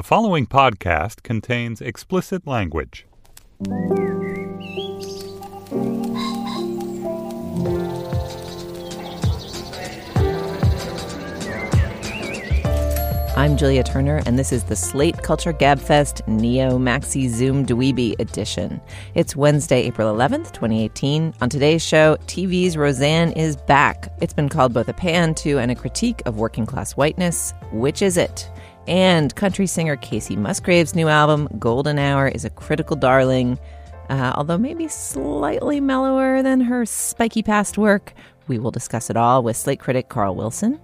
The following podcast contains explicit language. I'm Julia Turner, and this is the Slate Culture Gabfest Neo Maxi Zoom Dweeby edition. It's Wednesday, April 11th, 2018. On today's show, TV's Roseanne is back. It's been called both a pan to and a critique of working class whiteness. Which is it? And country singer Kacey Musgraves' new album, Golden Hour, is a critical darling, uh, although maybe slightly mellower than her spiky past work. We will discuss it all with Slate critic Carl Wilson.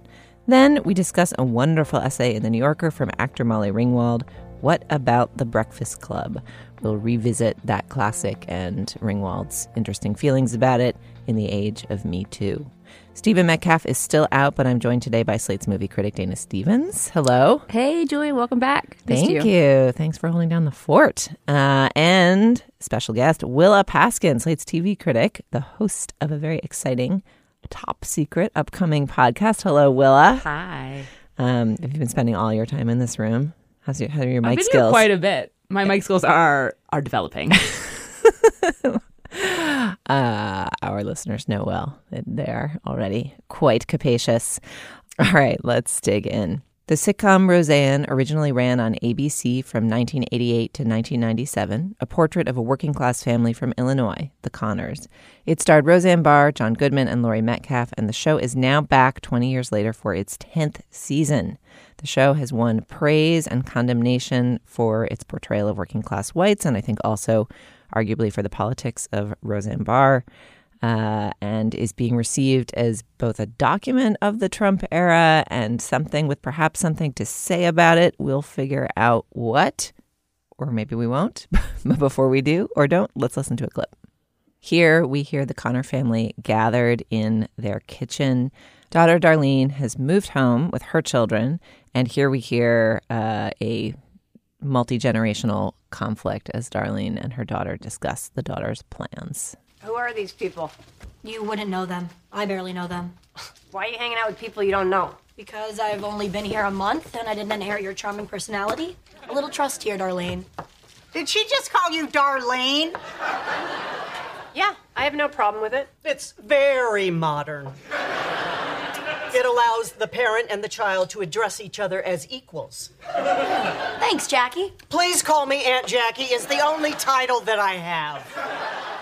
Then we discuss a wonderful essay in The New Yorker from actor Molly Ringwald. What about the Breakfast Club? We'll revisit that classic and Ringwald's interesting feelings about it in the age of Me Too. Stephen Metcalf is still out, but I'm joined today by Slate's movie critic Dana Stevens. Hello. Hey, Julie, welcome back. Thank you. you. Thanks for holding down the fort. Uh, and special guest Willa Paskin, Slate's TV critic, the host of a very exciting top secret upcoming podcast. Hello, Willa. Hi. Um, have you been spending all your time in this room? How's your how are your mic I've been skills? Here quite a bit. My mic skills are are developing. uh, our listeners know well. They're already quite capacious. All right, let's dig in. The sitcom Roseanne originally ran on ABC from 1988 to 1997, a portrait of a working class family from Illinois, the Connors. It starred Roseanne Barr, John Goodman, and Laurie Metcalf, and the show is now back 20 years later for its 10th season. The show has won praise and condemnation for its portrayal of working class whites, and I think also arguably for the politics of Roseanne Barr uh, and is being received as both a document of the Trump era and something with perhaps something to say about it. We'll figure out what, or maybe we won't. but before we do or don't, let's listen to a clip. Here we hear the Connor family gathered in their kitchen. Daughter Darlene has moved home with her children, and here we hear uh, a multi generational conflict as Darlene and her daughter discuss the daughter's plans. Who are these people? You wouldn't know them. I barely know them. Why are you hanging out with people you don't know? Because I've only been here a month and I didn't inherit your charming personality. A little trust here, Darlene. Did she just call you Darlene? Yeah, I have no problem with it. It's very modern. It allows the parent and the child to address each other as equals. Thanks, Jackie. Please call me Aunt Jackie is the only title that I have.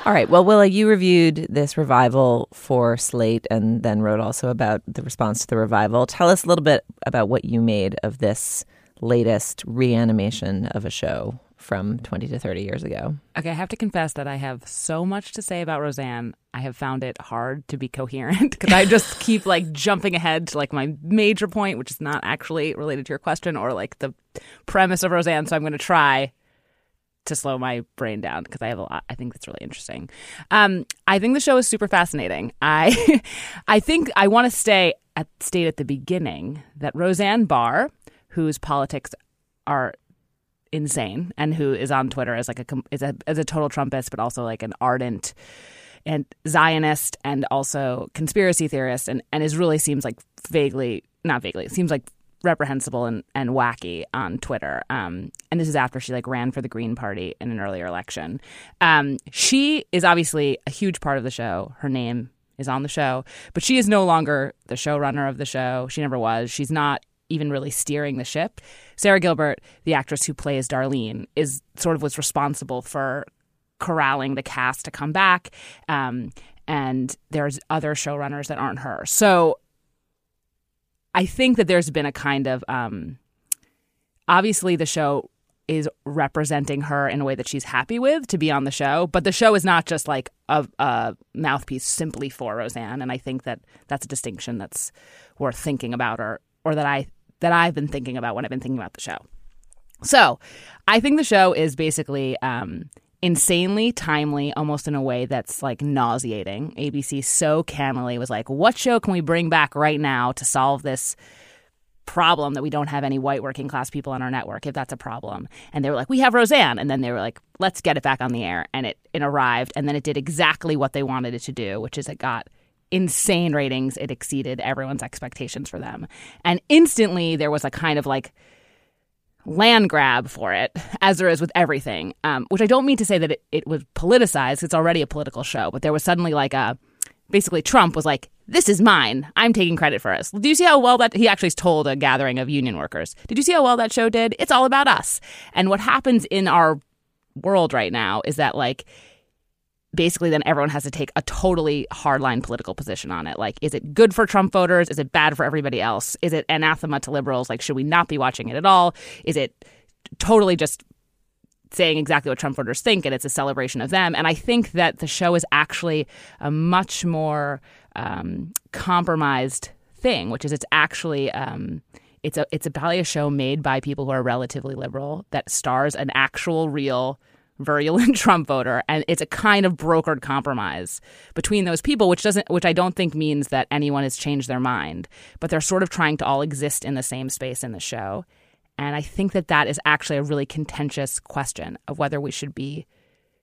All right. Well, Willa, you reviewed this revival for Slate and then wrote also about the response to the revival. Tell us a little bit about what you made of this latest reanimation of a show from 20 to 30 years ago. Okay, I have to confess that I have so much to say about Roseanne. I have found it hard to be coherent because I just keep like jumping ahead to like my major point, which is not actually related to your question or like the premise of Roseanne. So I'm going to try to slow my brain down because I have a lot. I think that's really interesting. Um, I think the show is super fascinating. I, I think I want to stay at state at the beginning that Roseanne Barr, whose politics are insane and who is on Twitter as like a is a as a total Trumpist, but also like an ardent and Zionist and also conspiracy theorist, and and is really seems like vaguely not vaguely seems like reprehensible and, and wacky on Twitter. Um, and this is after she like ran for the Green Party in an earlier election. Um, she is obviously a huge part of the show. Her name is on the show, but she is no longer the showrunner of the show. She never was. She's not even really steering the ship. Sara Gilbert, the actress who plays Darlene, is sort of was responsible for corralling the cast to come back. Um, and there's other showrunners that aren't her. So I think that there's been a kind of um, obviously the show is representing her in a way that she's happy with to be on the show, but the show is not just like a, a mouthpiece simply for Roseanne, and I think that that's a distinction that's worth thinking about, or or that I that I've been thinking about when I've been thinking about the show. So, I think the show is basically um, insanely timely, almost in a way that's like nauseating. ABC so cannily was like, what show can we bring back right now to solve this problem that we don't have any white working class people on our network, if that's a problem? And they were like, we have Roseanne. And then they were like, let's get it back on the air. And it, it arrived. And then it did exactly what they wanted it to do, which is it got insane ratings. It exceeded everyone's expectations for them. And instantly there was a kind of like, land grab for it, as there is with everything. Um, which I don't mean to say that it, it was politicized. It's already a political show, but there was suddenly like a basically Trump was like, "This is mine. I'm taking credit for us." Do you see how well that he actually told a gathering of union workers? Did you see how well that show did? It's all about us. And what happens in our world right now is that like basically then everyone has to take a totally hardline political position on it. Like, is it good for Trump voters? Is it bad for everybody else? Is it anathema to liberals? Like, should we not be watching it at all? Is it totally just saying exactly what Trump voters think and it's a celebration of them? And I think that the show is actually a much more um, compromised thing, which is it's actually. Um, it's a it's a probably a show made by people who are relatively liberal that stars an actual real virulent Trump voter, and it's a kind of brokered compromise between those people, which doesn't, which I don't think means that anyone has changed their mind, but they're sort of trying to all exist in the same space in the show, and I think that that is actually a really contentious question of whether we should be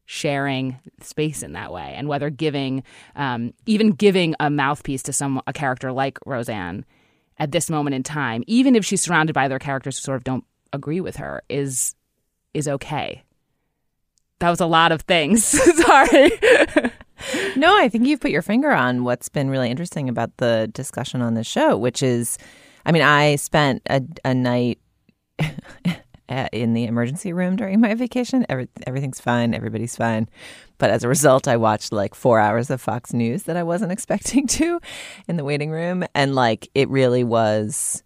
sharing space in that way, and whether giving, um, even giving a mouthpiece to some a character like Roseanne at this moment in time, even if she's surrounded by other characters who sort of don't agree with her, is is okay that was a lot of things. Sorry. no, I think you've put your finger on what's been really interesting about the discussion on the show, which is, I mean, I spent a, a night in the emergency room during my vacation. Every, everything's fine, everybody's fine. But as a result, I watched like four hours of Fox News that I wasn't expecting to in the waiting room. And like, it really was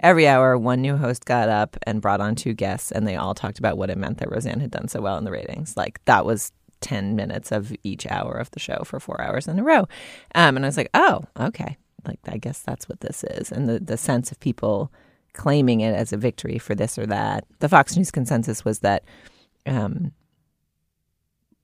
every hour, one new host got up and brought on two guests, and they all talked about what it meant that Roseanne had done so well in the ratings. Like that was 10 minutes of each hour of the show for four hours in a row. Um, and I was like, oh, okay. Like, I guess that's what this is. And the, the sense of people claiming it as a victory for this or that. The Fox News consensus was that um,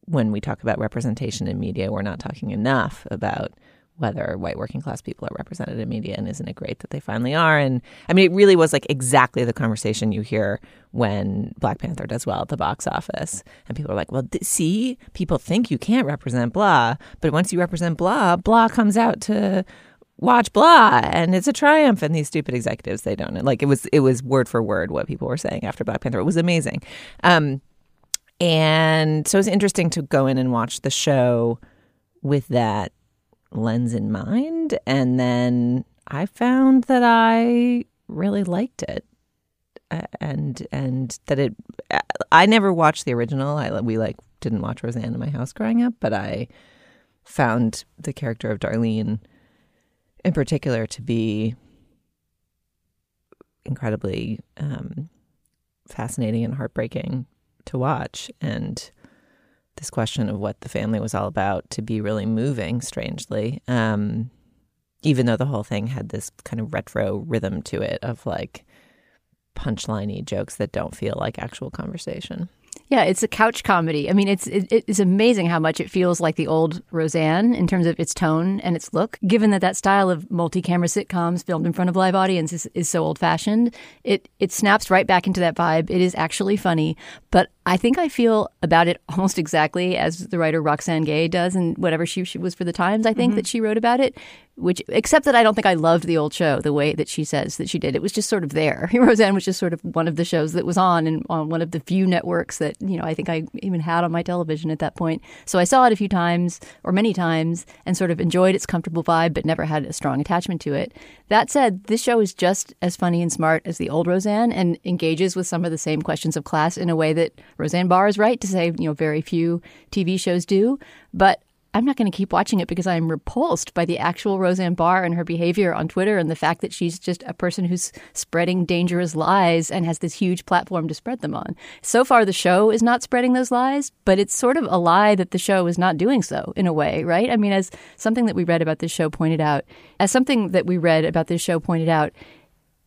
when we talk about representation in media, we're not talking enough about whether white working class people are represented in media and isn't it great that they finally are? And i mean it really was like exactly the conversation you hear when black panther does well at the box office. And people are like well th- see people think you can't represent blah but once you represent blah blah comes out to watch blah and it's a triumph. And these stupid executives they don't like it was it was word for word what people were saying after black panther. It was amazing. Um and so it was interesting to go in and watch the show with that lens in mind. And then I found that I really liked it. And and that it, I never watched the original. I we like didn't watch Roseanne in my house growing up, but I found the character of Darlene, in particular, to be incredibly um, fascinating and heartbreaking to watch. And this question of what the family was all about to be really moving, strangely. Um, even though the whole thing had this kind of retro rhythm to it of like punchliney jokes that don't feel like actual conversation. Yeah, it's a couch comedy. I mean, it's it, it's amazing how much it feels like the old Roseanne in terms of its tone and its look. Given that that style of multi-camera sitcoms filmed in front of live audiences is, is so old-fashioned, it it snaps right back into that vibe. It is actually funny, but I think I feel about it almost exactly as the writer Roxane Gay does and whatever she, she was for the Times. I think mm-hmm. that she wrote about it, which except that I don't think I loved the old show the way that she says that she did. It was just sort of there. Roseanne was just sort of one of the shows that was on and on one of the few networks that you know I think I even had on my television at that point. So I saw it a few times or many times and sort of enjoyed its comfortable vibe, but never had a strong attachment to it. That said, this show is just as funny and smart as the old Roseanne and engages with some of the same questions of class in a way that Roseanne Barr is right to say, you know, very few TV shows do. But I'm not going to keep watching it because I'm repulsed by the actual Roseanne Barr and her behavior on Twitter and the fact that she's just a person who's spreading dangerous lies and has this huge platform to spread them on. So far, the show is not spreading those lies, but it's sort of a lie that the show is not doing so in a way, right? I mean, as something that we read about this show pointed out, as something that we read about this show pointed out,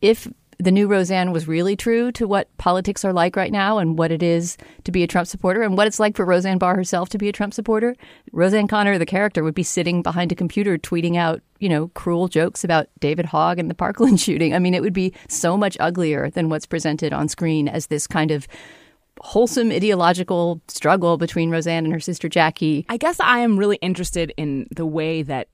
if the new Roseanne was really true to what politics are like right now and what it is to be a Trump supporter and what it's like for Roseanne Barr herself to be a Trump supporter, Roseanne Connor, the character, would be sitting behind a computer tweeting out, you know, cruel jokes about David Hogg and the Parkland shooting. I mean, it would be so much uglier than what's presented on screen as this kind of wholesome ideological struggle between Roseanne and her sister Jackie. I guess I am really interested in the way that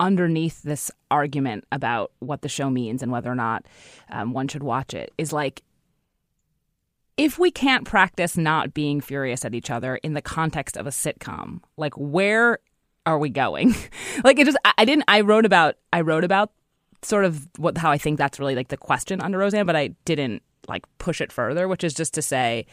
underneath this argument about what the show means and whether or not um, one should watch it is like if we can't practice not being furious at each other in the context of a sitcom, like where are we going? like it just I, I didn't I wrote about I wrote about sort of what how I think that's really like the question under Roseanne, but I didn't like push it further, which is just to say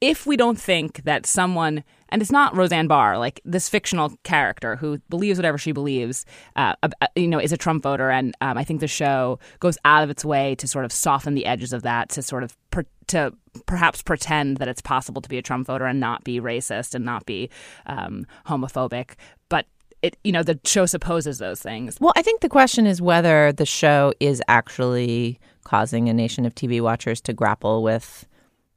if we don't think that someone and it's not Roseanne Barr, like this fictional character who believes whatever she believes, uh, uh, you know, is a Trump voter, and um, I think the show goes out of its way to sort of soften the edges of that, to sort of per- to perhaps pretend that it's possible to be a Trump voter and not be racist and not be um, homophobic, but. It, you know the show supposes those things. Well, I think the question is whether the show is actually causing a nation of TV watchers to grapple with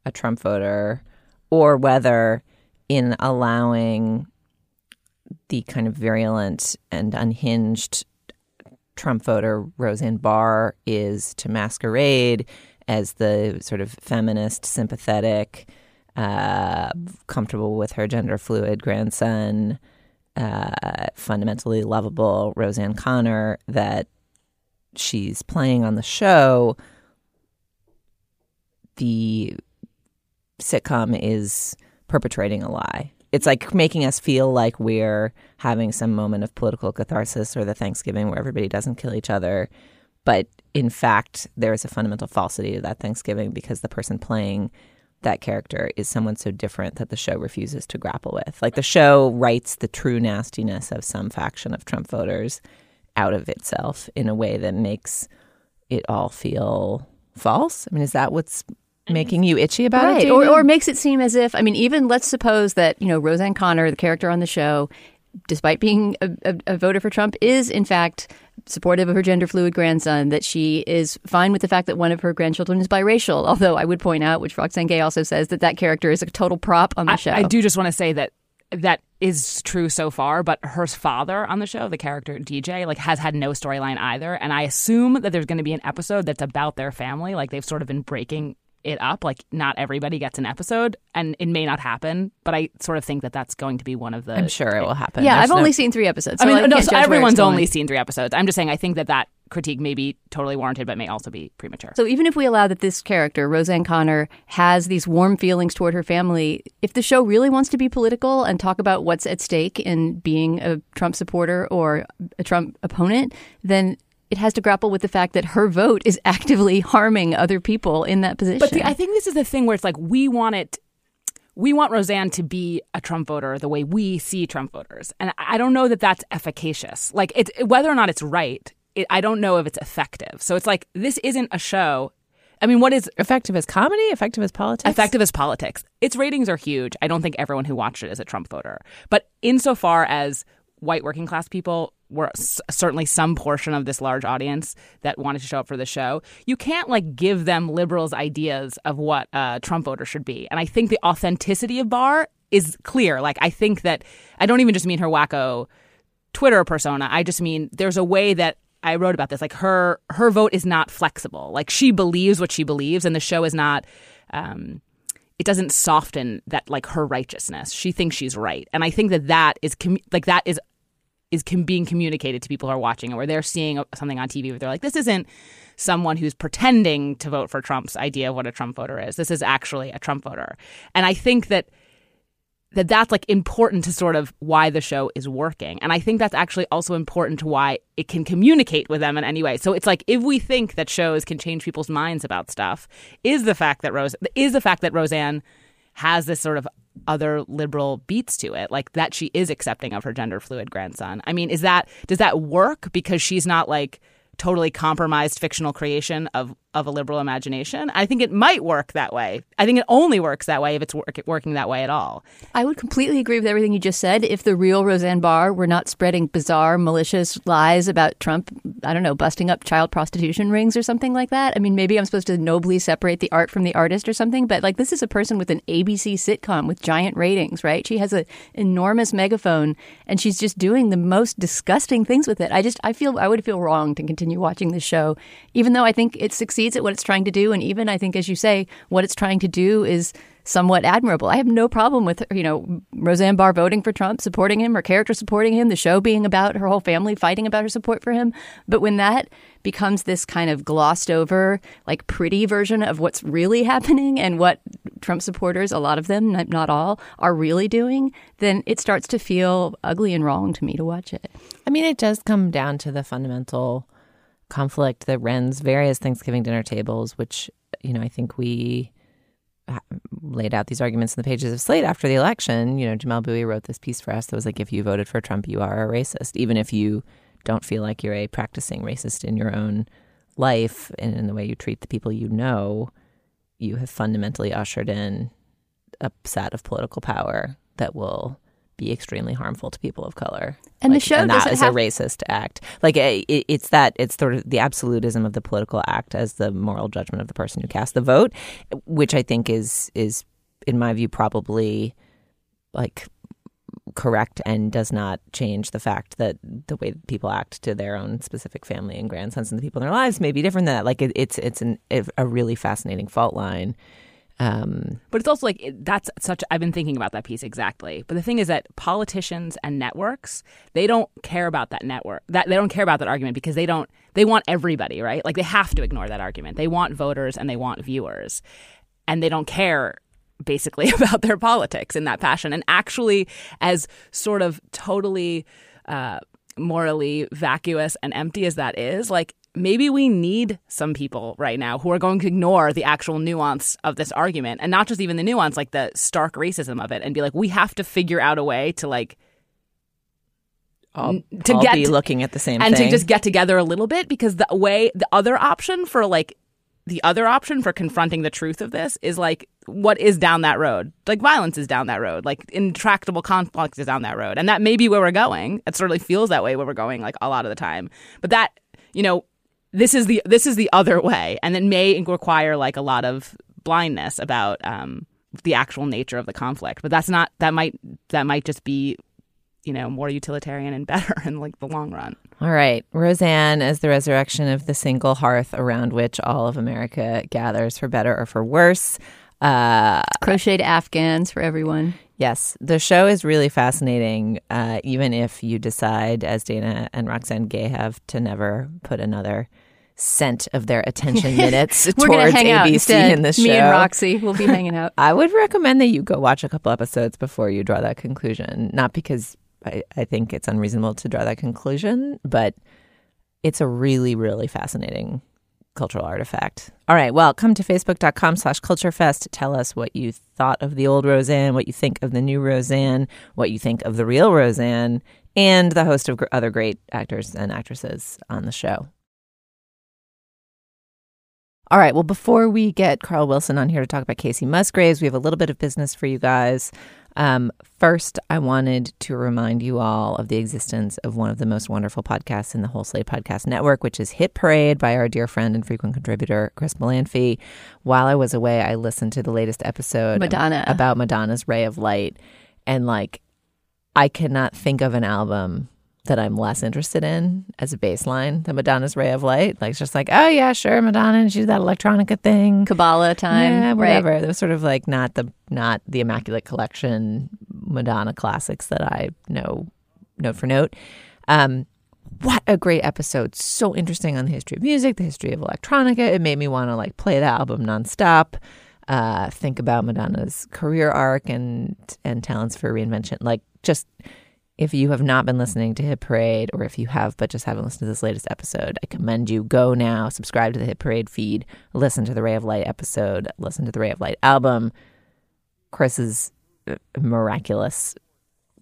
a Trump voter, or whether in allowing the kind of virulent and unhinged Trump voter Roseanne Barr is to masquerade as the sort of feminist, sympathetic, uh, comfortable with her gender fluid grandson, uh, fundamentally lovable Roseanne Connor that she's playing on the show. The sitcom is perpetrating a lie. It's like making us feel like we're having some moment of political catharsis or the Thanksgiving where everybody doesn't kill each other. But in fact, there is a fundamental falsity to that Thanksgiving because the person playing that character is someone so different that the show refuses to grapple with. Like the show writes the true nastiness of some faction of Trump voters out of itself in a way that makes it all feel false. I mean, is that what's making you itchy about right. it? Or, or makes it seem as if, I mean, even let's suppose that, you know, Roseanne Connor, the character on the show, despite being a, a, a voter for Trump, is in fact supportive of her gender fluid grandson, that she is fine with the fact that one of her grandchildren is biracial. Although I would point out, which Roxane Gay also says, that that character is a total prop on the I, show. I do just want to say that that is true so far, but her father on the show, the character DJ, like has had no storyline either. And I assume that there's going to be an episode that's about their family. Like they've sort of been breaking it up. Like not everybody gets an episode, and it may not happen. But I sort of think that that's going to be one of the. I'm sure it will happen. yeah, There's I've no- only seen three episodes. I mean, I no, so judge where it's everyone's only seen three episodes. I'm just saying, I think that that critique may be totally warranted, but may also be premature. So even if we allow that this character, Roseanne Connor, has these warm feelings toward her family, if the show really wants to be political and talk about what's at stake in being a Trump supporter or a Trump opponent, then it has to grapple with the fact that her vote is actively harming other people in that position. But the, I think this is the thing where it's like we want it. We want Roseanne to be a Trump voter the way we see Trump voters, and I don't know that that's efficacious. Like it, whether or not it's right, it, I don't know if it's effective. So it's like this isn't a show. I mean, what is effective as comedy, effective as politics. effective as politics? Its ratings are huge. I don't think everyone who watched it is a Trump voter, but insofar as white working class people were s- certainly some portion of this large audience that wanted to show up for the show. You can't like give them liberals' ideas of what a Trump voter should be. And I think the authenticity of Barr is clear. Like I think that I don't even just mean her wacko Twitter persona. I just mean there's a way that I wrote about this. Like her her vote is not flexible. Like she believes what she believes, and the show is not. Um, it doesn't soften that like her righteousness. She thinks she's right, and I think that that is like that is is being communicated to people who are watching, or they're seeing something on TV where they're like, "This isn't someone who's pretending to vote for Trump's idea of what a Trump voter is. This is actually a Trump voter." And I think that that that's like important to sort of why the show is working. And I think that's actually also important to why it can communicate with them in any way. So it's like if we think that shows can change people's minds about stuff, is the fact that Rose is the fact that Roseanne has this sort of other liberal beats to it, like that she is accepting of her gender fluid grandson. I mean, is that does that work because she's not like totally compromised fictional creation of of a liberal imagination? I think it might work that way. I think it only works that way if it's work, working that way at all. I would completely agree with everything you just said. If the real Roseanne Barr were not spreading bizarre, malicious lies about Trump, I don't know, busting up child prostitution rings or something like that. I mean, maybe I'm supposed to nobly separate the art from the artist or something, but like this is a person with an ABC sitcom with giant ratings, right? She has an enormous megaphone and she's just doing the most disgusting things with it. I just, I feel, I would feel wrong to continue watching this show, even though I think it succeeds at what it's trying to do. And even I think, as you say, what it's trying to do is somewhat admirable. I have no problem with you know Roseanne Barr voting for Trump, supporting him, her character supporting him, the show being about her whole family fighting about her support for him. But when that becomes this kind of glossed over, like pretty version of what's really happening and what Trump supporters, a lot of them, not all, are really doing, then it starts to feel ugly and wrong to me to watch it. I mean, it does come down to the fundamental conflict that rends various Thanksgiving dinner tables, which, you know, I think we uh, laid out these arguments in the pages of Slate after the election. You know, Jamelle Bouie wrote this piece for us that was like, if you voted for Trump, you are a racist, even if you don't feel like you're a practicing racist in your own life and in the way you treat the people you know, you have fundamentally ushered in a set of political power that will be extremely harmful to people of color. And the show and that is have- a racist act. Like eh, it, it- it's that it's sort of the absolutism of the political act as the moral judgment of the person who cast the vote, which I think is is in my view probably like correct and does not change the fact that the way people act to their own specific family and grandsons and the people in their lives may be different than that. Like it, it's it's an, a really fascinating fault line. Um, But it's also like that's such. I've been thinking about that piece exactly. But the thing is that politicians and networks they don't care about that network. That they don't care about that argument because they don't. They want everybody right. Like they have to ignore that argument. They want voters and they want viewers, and they don't care basically about their politics in that fashion. And actually, as sort of totally uh, morally vacuous and empty as that is, like maybe we need some people right now who are going to ignore the actual nuance of this argument and not just even the nuance, like the stark racism of it, and be like, we have to figure out a way to like I'll, to I'll get be looking at the same and thing. to just get together a little bit because the way the other option for like the other option for confronting the truth of this is like what is down that road? Like violence is down that road. Like intractable conflict is down that road. And that may be where we're going. It certainly feels that way where we're going like a lot of the time. But that you know this is the this is the other way and it may require like a lot of blindness about um the actual nature of the conflict but that's not that might that might just be you know more utilitarian and better in like the long run All right. Roseanne as the resurrection of the single hearth around which all of America gathers for better or for worse. Uh, Crocheted Afghans for everyone. yes, the show is really fascinating, uh, even if you decide, as Dana and Roxane Gay have, to never put another cent of their attention minutes We're towards to hang out ABC instead. in this show. Me and Roxy will be hanging out. I would recommend that you go watch a couple episodes before you draw that conclusion. Not because I, I think it's unreasonable to draw that conclusion, but it's a really, really fascinating cultural artifact. All right, well, come to facebook.com slash culturefest to tell us what you thought of the old Roseanne, what you think of the new Roseanne, what you think of the real Roseanne, and the host of gr- other great actors and actresses on the show. All right. Well, before we get Carl Wilson on here to talk about Kacey Musgraves, we have a little bit of business for you guys. Um, first, I wanted to remind you all of the existence of one of the most wonderful podcasts in the whole Slate Podcast Network, which is Hit Parade by our dear friend and frequent contributor, Chris Molanphy. While I was away, I listened to the latest episode Madonna. about Madonna's Ray of Light. And like, I cannot think of an album that I'm less interested in as a baseline than Madonna's Ray of Light. Like, it's just like, oh, yeah, sure, Madonna, and she's that electronica thing. Kabbalah time. Yeah, right. whatever. It was sort of like not the not the Immaculate Collection Madonna classics that I know note for note. Um, what a great episode! So interesting on the history of music, the history of electronica. It made me want to like play the album nonstop. Uh, think about Madonna's career arc and and talents for reinvention. Like just if you have not been listening to Hit Parade, or if you have but just haven't listened to this latest episode, I commend you. Go now, subscribe to the Hit Parade feed, listen to the Ray of Light episode, listen to the Ray of Light album. Chris's miraculous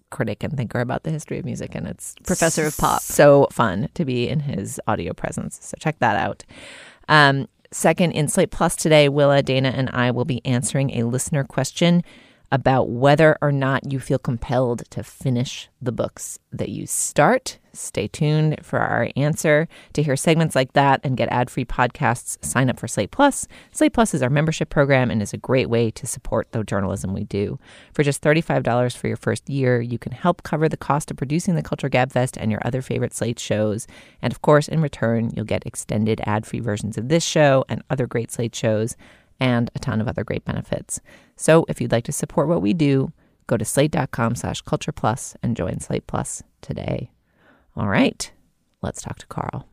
critic and thinker about the history of music, and it's Professor of pop. So fun to be in his audio presence. So check that out. Um, second, in Slate Plus today, Willa, Dana, and I will be answering a listener question about whether or not you feel compelled to finish the books that you start. Stay tuned for our answer. To hear segments like that and get ad free podcasts, sign up for Slate Plus. Slate Plus is our membership program and is a great way to support the journalism we do. For just $35 for your first year, you can help cover the cost of producing the Culture Gabfest and your other favorite Slate shows. And of course, in return, you'll get extended ad free versions of this show and other great Slate shows and a ton of other great benefits. So if you'd like to support what we do, go to slate.com slash culture plus and join Slate Plus today. All right, let's talk to Carl.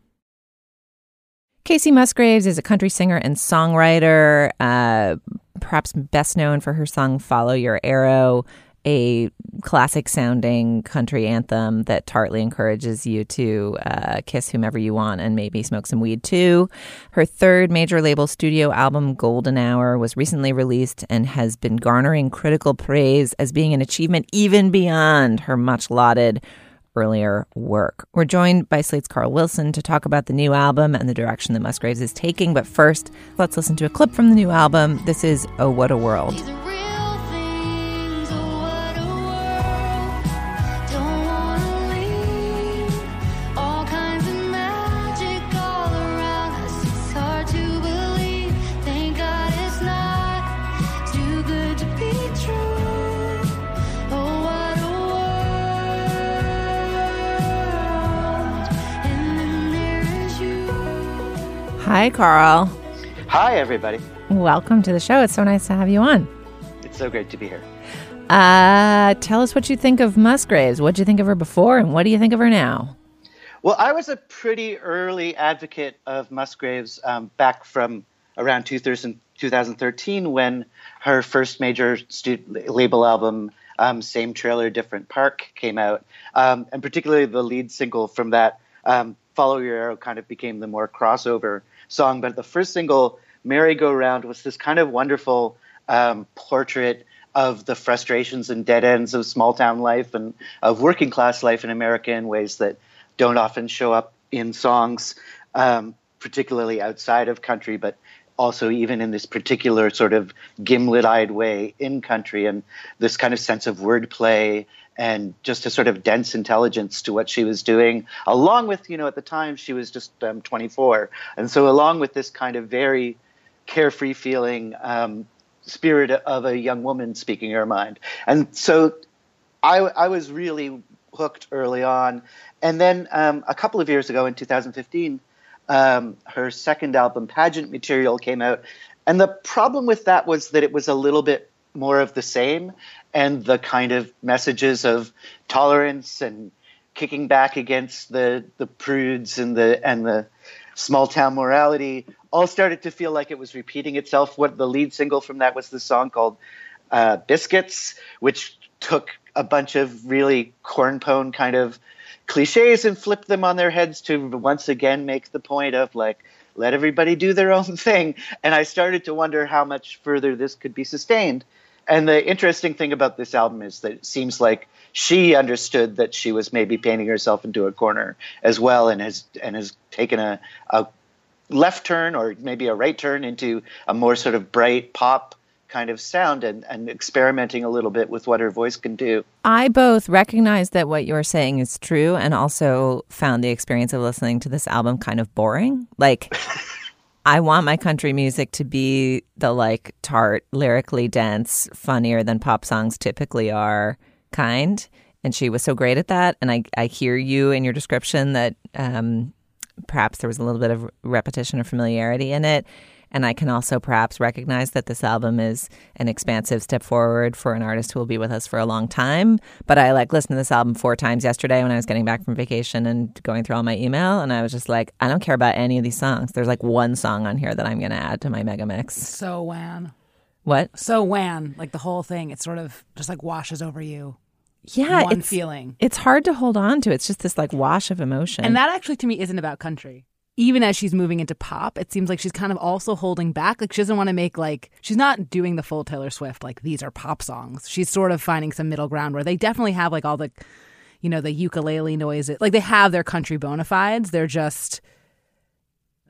Kacey Musgraves is a country singer and songwriter. Uh, perhaps best known for her song Follow Your Arrow, a classic sounding country anthem that tartly encourages you to uh, kiss whomever you want and maybe smoke some weed too. Her third major label studio album, Golden Hour, was recently released and has been garnering critical praise as being an achievement even beyond her much lauded earlier work. We're joined by Slate's Carl Wilson to talk about the new album and the direction that Musgraves is taking. But first, let's listen to a clip from the new album. This is Oh What a World. Hi, Carl. Hi, everybody. Welcome to the show. It's so nice to have you on. It's so great to be here. Uh, tell us what you think of Musgraves. What did you think of her before, and what do you think of her now? Well, I was a pretty early advocate of Musgraves um, back from around 2000, 2013 when her first major label album, um, Same Trailer, Different Park, came out. Um, and particularly the lead single from that, um, Follow Your Arrow, kind of became the more crossover song. But the first single, Merry Go Round, was this kind of wonderful um, portrait of the frustrations and dead ends of small town life and of working class life in America in ways that don't often show up in songs, um, particularly outside of country, but also even in this particular sort of gimlet-eyed way in country and this kind of sense of wordplay and just a sort of dense intelligence to what she was doing along with you know at the time she was just um, 24 and so along with this kind of very carefree feeling um, spirit of a young woman speaking her mind. And so I, I was really hooked early on. And then um, a couple of years ago in 2015 um, her second album pageant material came out. And the problem with that was that it was a little bit more of the same and the kind of messages of tolerance and kicking back against the the prudes and the and the small town morality all started to feel like it was repeating itself. What the lead single from that was the song called uh, "Biscuits," which took a bunch of really cornpone kind of cliches and flipped them on their heads to once again make the point of like let everybody do their own thing. And I started to wonder how much further this could be sustained. And the interesting thing about this album is that it seems like she understood that she was maybe painting herself into a corner as well, and has and has taken a, a left turn or maybe a right turn into a more sort of bright pop kind of sound and, and experimenting a little bit with what her voice can do. I both recognize that what you're saying is true and also found the experience of listening to this album kind of boring. Like I want my country music to be the like tart, lyrically dense, funnier than pop songs typically are kind. And she was so great at that. And I, I hear you in your description that um, perhaps there was a little bit of repetition or familiarity in it. And I can also perhaps recognize that this album is an expansive step forward for an artist who will be with us for a long time. But I like listened to this album four times yesterday when I was getting back from vacation and going through all my email. And I was just like, I don't care about any of these songs. There's like one song on here that I'm going to add to my mega mix. So wan. What? So wan. Like the whole thing. It sort of just like washes over you. Yeah. One it's, feeling. It's hard to hold on to. It's just this like wash of emotion. And that actually to me isn't about country. Even as she's moving into pop, it seems like she's kind of also holding back. Like she doesn't want to make like she's not doing the full Taylor Swift like these are pop songs. She's sort of finding some middle ground where they definitely have like all the you know, the ukulele noises. Like they have their country bona fides. They're just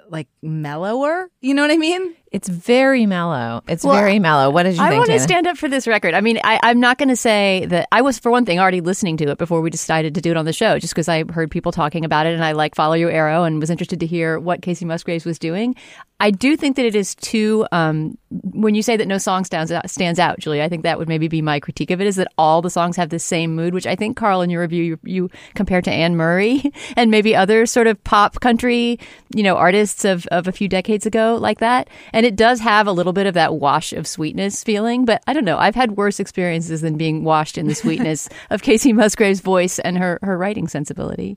like mellower. You know what I mean? It's very mellow. It's Well, very mellow. What did you I think? want to stand up for this record. I mean, I, I'm not going to say that I was, for one thing, already listening to it before we decided to do it on the show, just because I heard people talking about it and I like Follow Your Arrow and was interested to hear what Kacey Musgraves was doing. I do think that it is too. Um, when you say that no song stands out, stands out, Julie, I think that would maybe be my critique of it. Is that all the songs have the same mood, which I think Carl in your review you, you compared to Anne Murray and maybe other sort of pop country, you know, artists of of a few decades ago like that. And it does have a little bit of that wash of sweetness feeling, but I don't know. I've had worse experiences than being washed in the sweetness of Kacey Musgraves' voice and her her writing sensibility.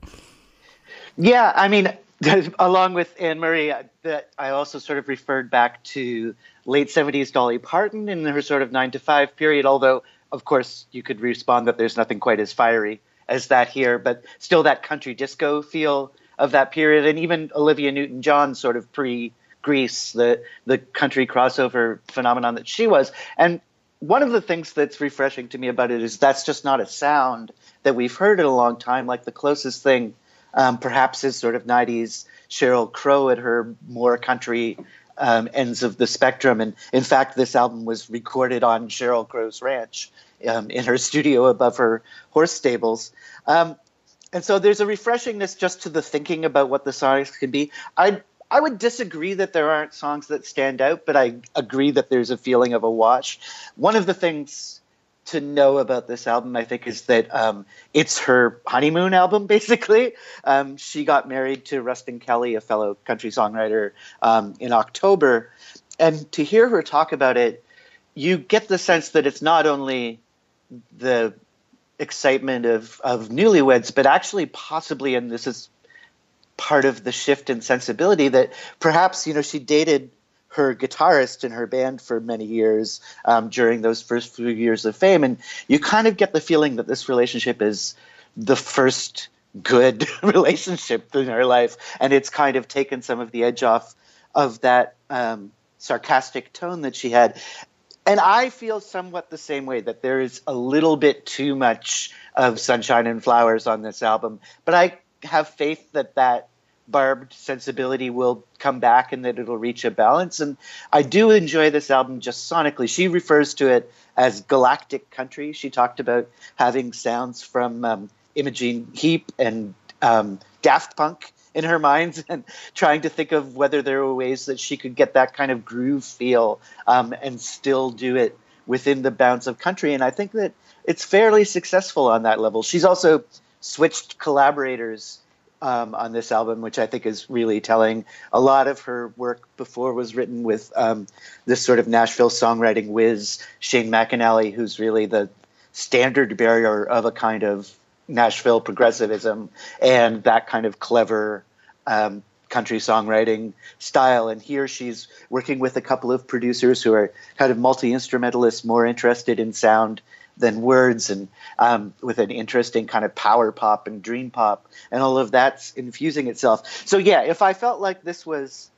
Yeah, I mean, along with Anne Murray, uh, that I also sort of referred back to late 70s Dolly Parton in her sort of nine to five period, although, of course, you could respond that there's nothing quite as fiery as that here, but still that country disco feel of that period. And even Olivia Newton John, sort of pre Grease, the, the country crossover phenomenon that she was. And one of the things that's refreshing to me about it is that's just not a sound that we've heard in a long time. Like the closest thing, um, perhaps, is sort of 90s Sheryl Crow at her more country um, ends of the spectrum. And in fact, this album was recorded on Sheryl Crow's ranch um, in her studio above her horse stables. Um, and so there's a refreshingness just to the thinking about what the songs can be. I I would disagree that there aren't songs that stand out, but I agree that there's a feeling of a wash. One of the things to know about this album, I think, is that um, it's her honeymoon album, basically. Um, she got married to Ruston Kelly, a fellow country songwriter, um, in October. And to hear her talk about it, you get the sense that it's not only the excitement of, of newlyweds, but actually possibly, and this is part of the shift in sensibility that perhaps you know she dated her guitarist in her band for many years um, during those first few years of fame, and you kind of get the feeling that this relationship is the first good relationship in her life, and it's kind of taken some of the edge off of that um, sarcastic tone that she had. And I feel somewhat the same way that there is a little bit too much of sunshine and flowers on this album, but I have faith that that barbed sensibility will come back and that it'll reach a balance. And I do enjoy this album just sonically. She refers to it as galactic country. She talked about having sounds from um, Imogen Heap and um, Daft Punk in her mind and trying to think of whether there were ways that she could get that kind of groove feel um, and still do it within the bounds of country. And I think that it's fairly successful on that level. She's also switched collaborators um, on this album, which I think is really telling. A lot of her work before was written with um, this sort of Nashville songwriting whiz, Shane McAnally, who's really the standard bearer of a kind of Nashville progressivism and that kind of clever um, country songwriting style. And here she's working with a couple of producers who are kind of multi instrumentalists, more interested in sound than words and um, with an interesting kind of power pop and dream pop and all of that's infusing itself. So yeah if i felt like this was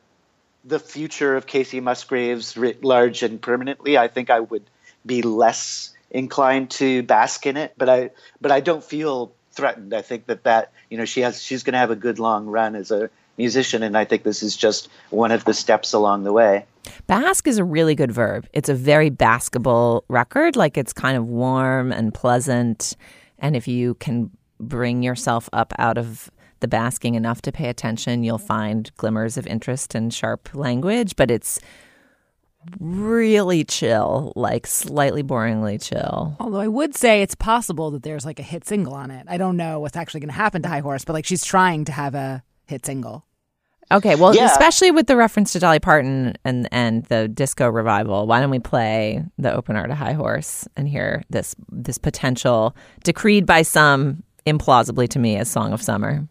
the future of kacey musgraves writ large and permanently i think i would be less inclined to bask in it but i but i don't feel threatened. I think that that you know she has she's going to have a good long run as a musician and i think this is just one of the steps along the way Bask is a really good verb. It's a very baskable record. Like it's kind of warm and pleasant. And if you can bring yourself up out of the basking enough to pay attention, you'll find glimmers of interest and sharp language. But it's really chill, like slightly boringly chill. Although I would say it's possible that there's like a hit single on it. I don't know what's actually going to happen to High Horse, but like she's trying to have a hit single. Okay, well, yeah. especially with the reference to Dolly Parton and and the disco revival, why don't we play the opener to High Horse and hear this this potential decreed by some implausibly to me as Song of Summer.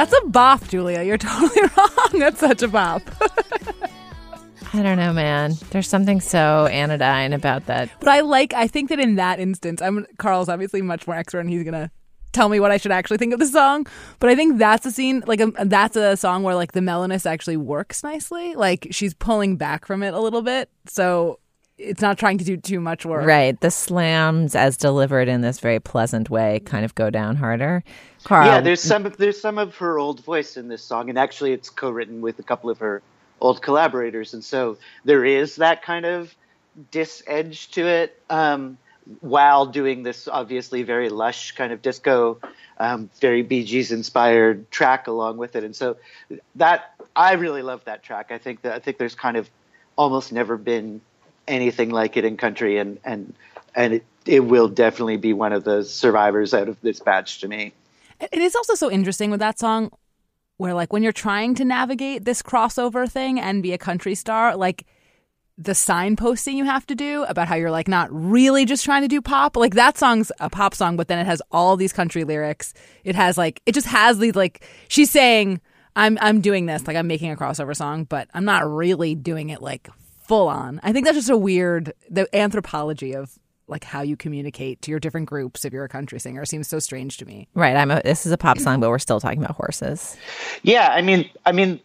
That's a bop, Julia. You're totally wrong. That's such a bop. I don't know, man. There's something so anodyne about that. But I like. I think that in that instance, I'm Carl's obviously much more expert, and he's gonna tell me what I should actually think of the song. But I think that's a scene, like a, that's a song where like the mellowness actually works nicely. Like she's pulling back from it a little bit, so it's not trying to do too much work. Right. The slams, as delivered in this very pleasant way, kind of go down harder. Carl. Yeah, there's some of, there's some of her old voice in this song, and actually, it's co-written with a couple of her old collaborators, and so there is that kind of dis edge to it. Um, while doing this obviously very lush kind of disco, um, very Bee Gees inspired track along with it. And so that I really love that track. I think that I think there's kind of almost never been anything like it in country, and and and it, it will definitely be one of the survivors out of this batch to me. It is also so interesting with that song where like when you're trying to navigate this crossover thing and be a country star, like the signposting you have to do about how you're like not really just trying to do pop. Like that song's a pop song, but then it has all these country lyrics. It has like it just has these like she's saying I'm I'm doing this like I'm making a crossover song, but I'm not really doing it like full on. I think that's just a weird the anthropology of like how you communicate to your different groups if you're a country singer seems so strange to me. Right. I'm a, this is a pop song, but we're still talking about horses. Yeah, I mean, I mean,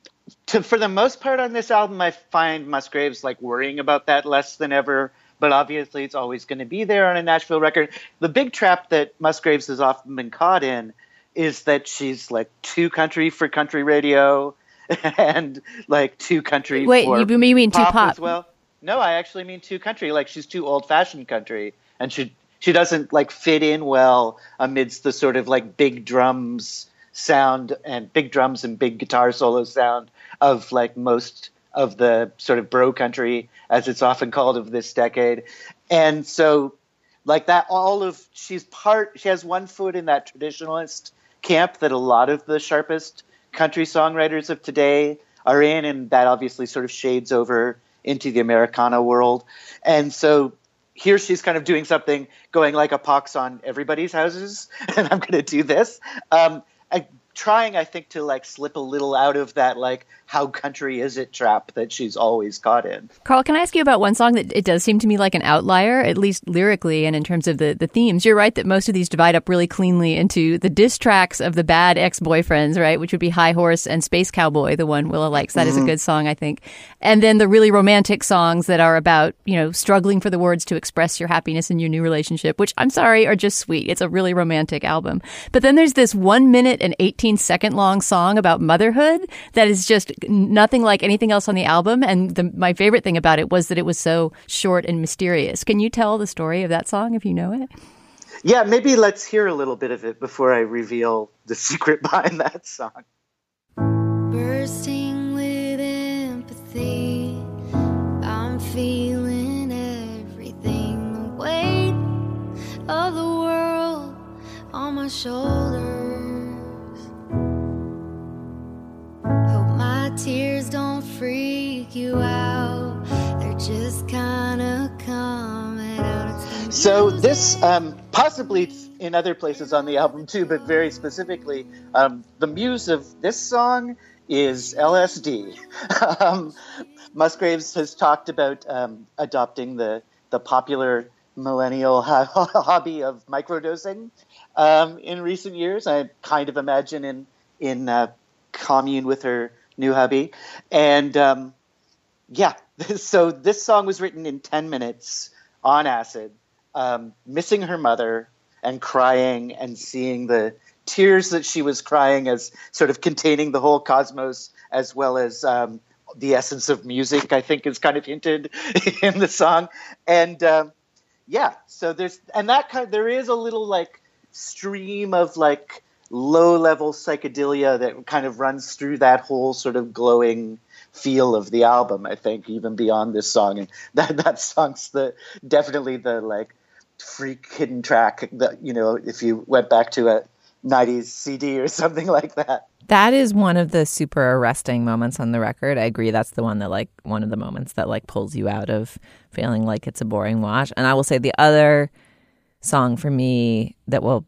to, for the most part on this album, I find Musgraves like worrying about that less than ever. But obviously, it's always going to be there on a Nashville record. The big trap that Musgraves has often been caught in is that she's like too country for country radio, and like two country. Wait, you, mean too pop pop? as well? No, I actually mean two country. Like she's too old fashioned country, and she she doesn't like fit in well amidst the sort of like big drums sound and big drums and big guitar solo sound of like most of the sort of bro country as it's often called of this decade and so like that all of she's part she has one foot in that traditionalist camp that a lot of the sharpest country songwriters of today are in and that obviously sort of shades over into the americana world. And so here she's kind of doing something going like a pox on everybody's houses and i'm going to do this. Um, I, trying i think to like slip a little out of that like how country is it trap that she's always caught in Carl, can I ask you about one song that it does seem to me like an outlier, at least lyrically and in terms of the, the themes? You're right that most of these divide up really cleanly into the diss tracks of the bad ex boyfriends, right? Which would be High Horse and Space Cowboy, the one Willa likes. That is a mm-hmm. good song, I think. And then the really romantic songs that are about, you know, struggling for the words to express your happiness in your new relationship, which I'm sorry are just sweet. It's a really romantic album. But then there's this one minute and 18 second long song about motherhood that is just nothing like anything else on the album. And the, my favorite thing about it was that it was so short and mysterious. Can you tell the story of that song if you know it? yeah maybe let's hear a little bit of it before i reveal the secret behind that song bursting with empathy. I'm feeling everything the weight of the world on my shoulders. Oh, Tears don't freak you out. They're just kind of coming out. So this, um, possibly in other places on the album too, but very specifically, um, the muse of this song is LSD. um, Musgraves has talked about um, adopting the the popular millennial ho- hobby of microdosing um, in recent years. I kind of imagine in in uh, commune with her new hubby, and um, yeah. So this song was written in ten minutes on acid, um, missing her mother and crying and seeing the tears that she was crying as sort of containing the whole cosmos as well as um, the essence of music. I think is kind of hinted in the song, and um, yeah. So there's and that kind there is a little like stream of like low level psychedelia that kind of runs through that whole sort of glowing feel of the album i think even beyond this song and that that song's the definitely the like freak hidden track that you know if you went back to a 90s cd or something like that That is one of the super arresting moments on the record. I agree. That's the one that like one of the moments that like pulls you out of feeling like it's a boring watch. And I will say the other song for me that will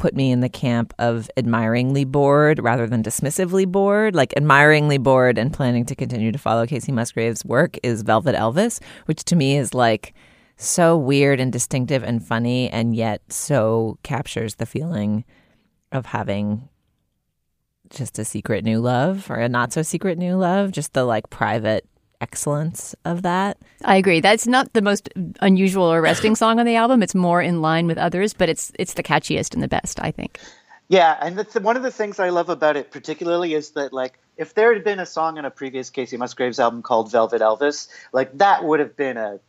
put me in the camp of admiringly bored rather than dismissively bored, like admiringly bored and planning to continue to follow Kacey Musgraves' work is Velvet Elvis, which to me is like so weird and distinctive and funny and yet so captures the feeling of having just a secret new love or a not so secret new love, just the like private excellence of that. I agree. That's not the most unusual or arresting song on the album. It's more in line with others, but it's it's the catchiest and the best, I think. Yeah, and that's one of the things I love about it, particularly, is that like if there had been a song on a previous Kacey Musgraves album called Velvet Elvis, like that would have been a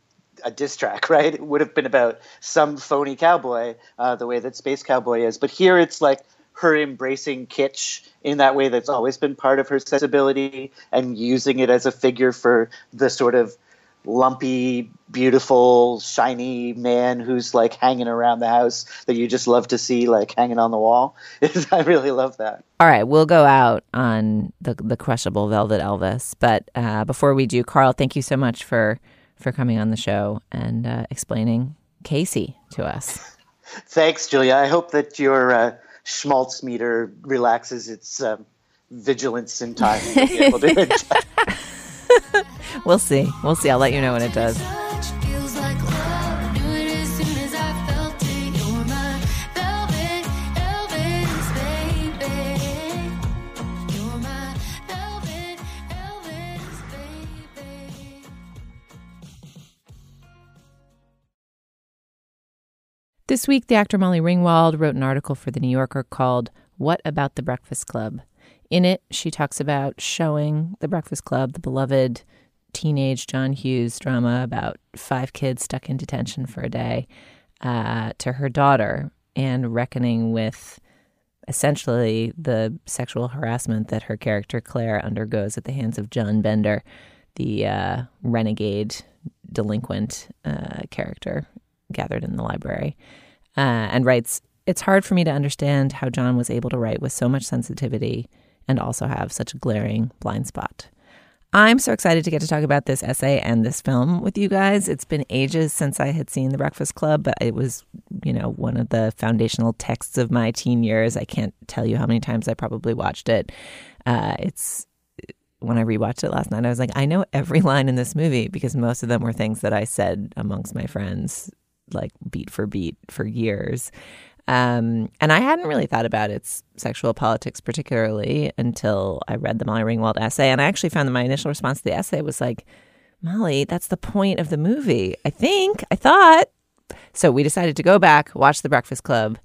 a diss track, right? It would have been about some phony cowboy, uh, the way that Space Cowboy is. But here it's like her embracing kitsch in that way that's always been part of her sensibility and using it as a figure for the sort of lumpy, beautiful, shiny man who's like hanging around the house that you just love to see, like hanging on the wall. I really love that. All right, we'll go out on the the crushable Velvet Elvis, but uh, before we do, Carl, thank you so much for for coming on the show and uh, explaining Kacey to us. Thanks, Julia. I hope that your uh, schmaltz meter relaxes its um, vigilance in time. we'll see. We'll see. I'll let you know when it does. This week, the actor Molly Ringwald wrote an article for The New Yorker called What About the Breakfast Club? In it, she talks about showing The Breakfast Club, the beloved teenage John Hughes drama about five kids stuck in detention for a day, uh, to her daughter and reckoning with essentially the sexual harassment that her character Claire undergoes at the hands of John Bender, the uh, renegade delinquent uh, character gathered in the library, uh, and writes, It's hard for me to understand how John was able to write with so much sensitivity and also have such a glaring blind spot. I'm so excited to get to talk about this essay and this film with you guys. It's been ages since I had seen The Breakfast Club, but it was, you know, one of the foundational texts of my teen years. I can't tell you how many times I probably watched it. Uh, it's when I rewatched it last night, I was like, I know every line in this movie because most of them were things that I said amongst my friends, like beat for beat for years. Um, and I hadn't really thought about its sexual politics particularly until I read the Molly Ringwald essay. And I actually found that my initial response to the essay was like, Molly, that's the point of the movie. I think, I thought. So we decided to go back, watch The Breakfast Club,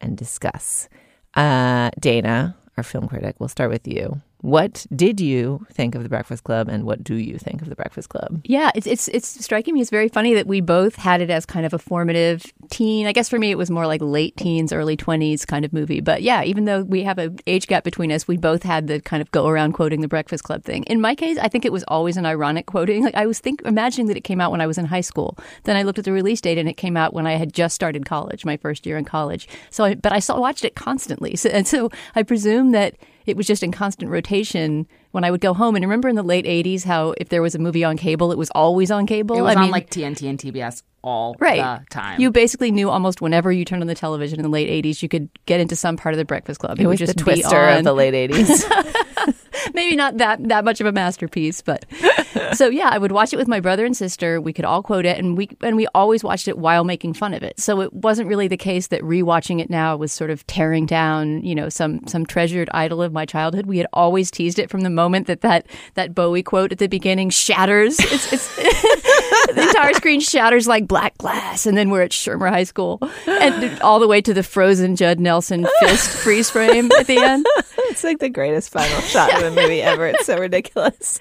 and discuss. Uh, Dana, our film critic, we'll start with you. What did you think of the Breakfast Club, and what do you think of the Breakfast Club? Yeah, it's it's it's striking me. It's very funny that we both had it as kind of a formative teen. I guess for me, it was more like late teens, early twenties kind of movie. But yeah, even though we have an age gap between us, we both had the kind of go around quoting the Breakfast Club thing. In my case, I think it was always an ironic quoting. Like I was think imagining that it came out when I was in high school. Then I looked at the release date, and it came out when I had just started college, my first year in college. So, I, but I saw watched it constantly, so, and so I presume that it was just in constant rotation when I would go home. And remember in the late 80s how if there was a movie on cable, it was always on cable? It was I on mean, like TNT and TBS all right. the time. You basically knew almost whenever you turned on the television in the late 80s, you could get into some part of the Breakfast Club. It, it was just the twister of the late 80s. Maybe not that that much of a masterpiece, but so yeah, I would watch it with my brother and sister. We could all quote it, and we and we always watched it while making fun of it. So it wasn't really the case that rewatching it now was sort of tearing down, you know, some some treasured idol of my childhood. We had always teased it from the moment that that, that Bowie quote at the beginning shatters. It's, it's the entire screen shatters like black glass, and then we're at Shermer High School, and all the way to the frozen Judd Nelson fist freeze frame at the end. It's like the greatest final shot of a movie ever. It's so ridiculous.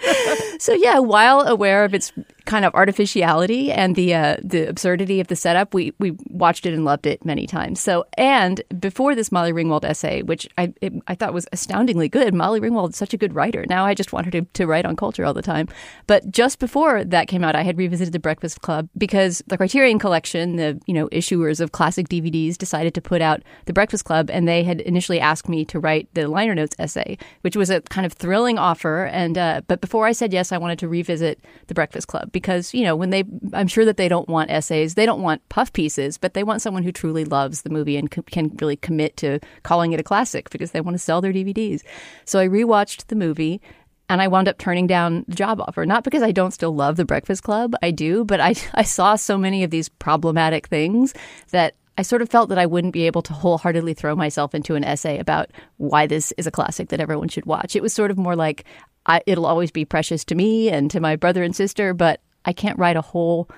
so yeah, while aware of its kind of artificiality and the uh, the absurdity of the setup, we we watched it and loved it many times. So and before this Molly Ringwald essay, which I it, I thought was astoundingly good. Molly Ringwald is such a good writer. Now I just want her to, to write on culture all the time. But just before that came out, I had revisited The Breakfast Club because the Criterion Collection, the you know issuers of classic DVDs, decided to put out The Breakfast Club, and they had initially asked me to write the liner notes essay, which was a kind of thrilling offer. And uh, but before I said yes, I wanted to revisit The Breakfast Club because you know when they I'm sure that they don't want essays, they don't want puff pieces, but they want someone who truly loves the movie and c- can really commit to calling it a classic because they want to sell their DVDs. So I rewatched the movie and I wound up turning down the job offer. Not because I don't still love the Breakfast Club, I do, but I I saw so many of these problematic things that I sort of felt that I wouldn't be able to wholeheartedly throw myself into an essay about why this is a classic that everyone should watch. It was sort of more like I, it'll always be precious to me and to my brother and sister, but I can't write a whole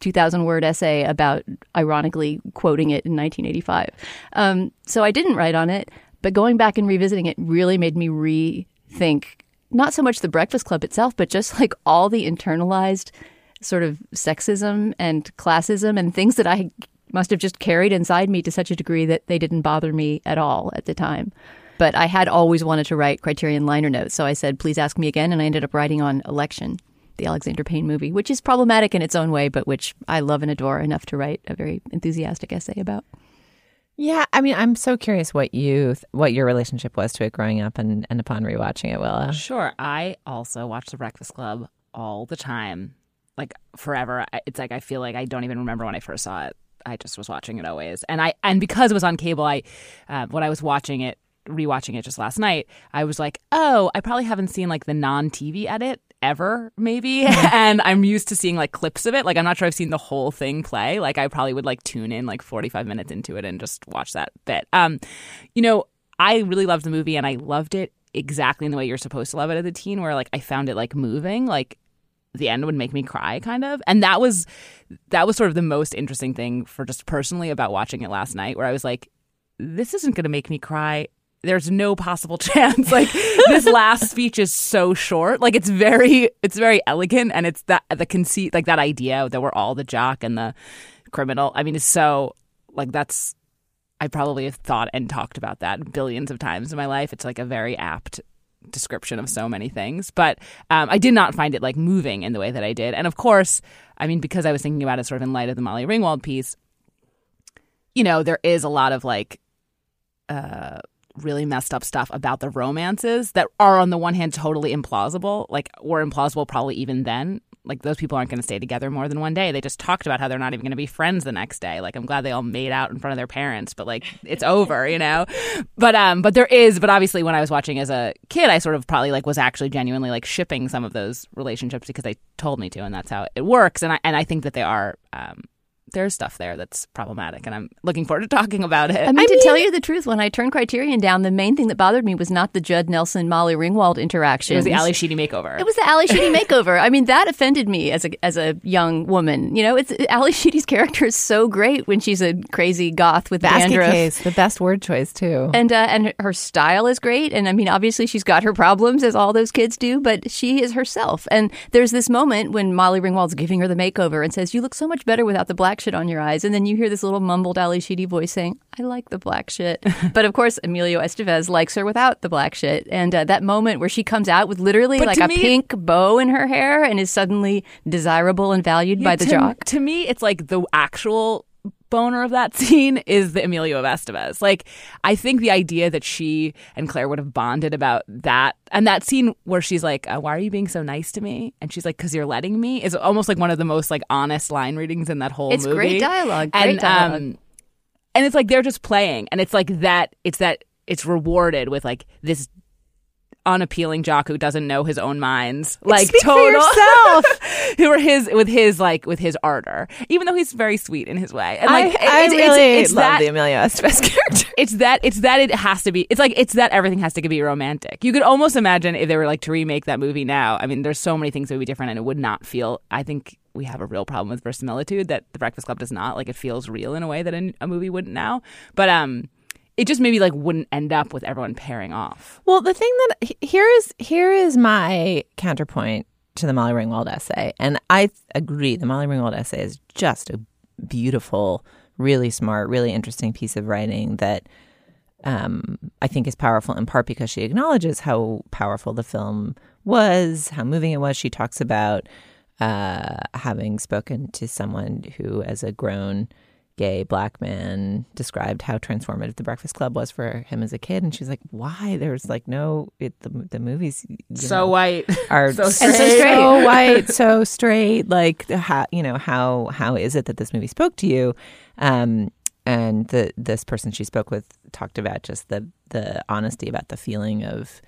2,000 word essay about ironically quoting it in 1985. Um, so I didn't write on it, but going back and revisiting it really made me rethink not so much the Breakfast Club itself, but just like all the internalized sort of sexism and classism and things that I must have just carried inside me to such a degree that they didn't bother me at all at the time. But I had always wanted to write Criterion liner notes, so I said, please ask me again. And I ended up writing on Election, the Alexander Payne movie, which is problematic in its own way, but which I love and adore enough to write a very enthusiastic essay about. Yeah, I mean, I'm so curious what you what your relationship was to it growing up and, and upon rewatching it, Willa. Sure. I also watch The Breakfast Club all the time, like forever. It's like I feel like I don't even remember when I first saw it. I just was watching it always, and I and because it was on cable, I uh, when I was watching it, rewatching it just last night, I was like, oh, I probably haven't seen like the non TV edit ever, maybe, and I'm used to seeing like clips of it. Like I'm not sure I've seen the whole thing play. Like I probably would like tune in like 45 minutes into it and just watch that bit. Um, you know, I really loved the movie, and I loved it exactly in the way you're supposed to love it as a teen, where like I found it like moving, like the end would make me cry kind of and that was that was sort of the most interesting thing for just personally about watching it last night where i was like this isn't going to make me cry there's no possible chance. Like this last speech is so short. Like it's very it's very elegant and it's that the conceit like that idea that we're all the jock and the criminal. I mean it's so like that's i probably have thought and talked about that billions of times in my life. It's like a very apt description of so many things. But um, i did not find it like moving in the way that i did. And of course i mean because i was thinking about it sort of in light of the molly ringwald piece you know there is a lot of like uh really messed up stuff about the romances that are on the one hand totally implausible like were implausible probably even then. Like those people aren't going to stay together more than one day. They just talked about how they're not even going to be friends the next day. Like i'm glad they all made out in front of their parents but like it's over you know? But um but there is but obviously when i was watching as a kid i sort of probably like was actually genuinely like shipping some of those relationships because they told me to and that's how it works. And i and i think that they are um there's stuff there that's problematic and i'm looking forward to talking about it I mean, to tell you the truth, when I turned Criterion down, the main thing that bothered me was not the Judd Nelson Molly Ringwald interaction. it was the ally sheedy makeover It was the Ally Sheedy makeover. I mean, that offended me as a as a young woman. You know, it's Ally Sheedy's character is so great when she's a crazy goth with Basket dandruff. case, the best word choice too. And uh, and her style is great, and I mean, obviously she's got her problems as all those kids do, but she is herself. And there's this moment when Molly Ringwald's giving her the makeover and says, "You look so much better without the black shit on your eyes," and then you hear this little mumbled Ally Sheedy voice saying, "I like the black shit," but of course Emilio Estevez likes her without the black shit. And uh, that moment where she comes out with literally But like a me- pink bow in her hair and is suddenly desirable and valued by the to, jock. To me, it's like the actual boner of that scene is the Emilio Estevez. Like, I think the idea that she and Claire would have bonded about that, and that scene where she's like, uh, "Why are you being so nice to me?" and she's like, "Cause you're letting me," is almost like one of the most like honest line readings in that whole It's movie. great dialogue, great and, dialogue. Um, and it's like they're just playing, and it's like that. It's that it's rewarded with like this unappealing jock who doesn't know his own minds. Like Speak for total. yourself. who are his with his like with his ardor. Even though he's very sweet in his way. And I, like I it's, really it's, it's love that the Emilio Estevez character. it's that it's that it has to be it's like it's that everything has to be romantic. You could almost imagine if they were like to remake that movie now. I mean there's so many things that would be different and it would not feel i think we have a real problem with verisimilitude that the breakfast club does not. Like it feels real in a way that a, a movie wouldn't now. But um it just maybe like wouldn't end up with everyone pairing off Well, the thing that here is here is my counterpoint to the Molly Ringwald essay, and I agree. The Molly Ringwald essay is just a beautiful, really smart, really interesting piece of writing that um, I think is powerful in part because she acknowledges how powerful the film was, how moving it was. She talks about uh, having spoken to someone who, as a grown gay black man, described how transformative the Breakfast Club was for him as a kid, and she's like, "Why? There's like no it, the the movies so know, white are so so, straight. straight. so white, so straight. Like how you know how how is it that this movie spoke to you? Um, and the this person she spoke with talked about just the the honesty about the feeling of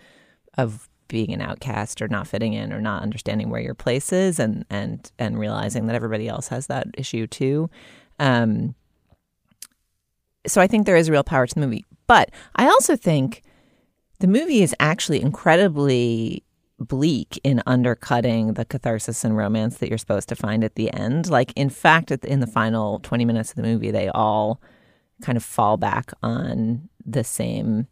of being an outcast or not fitting in or not understanding where your place is and and and realizing that everybody else has that issue too. Um, so I think there is real power to the movie, but I also think the movie is actually incredibly bleak in undercutting the catharsis and romance that you're supposed to find at the end. Like, in fact, at the, in the final 20 minutes of the movie, they all kind of fall back on the same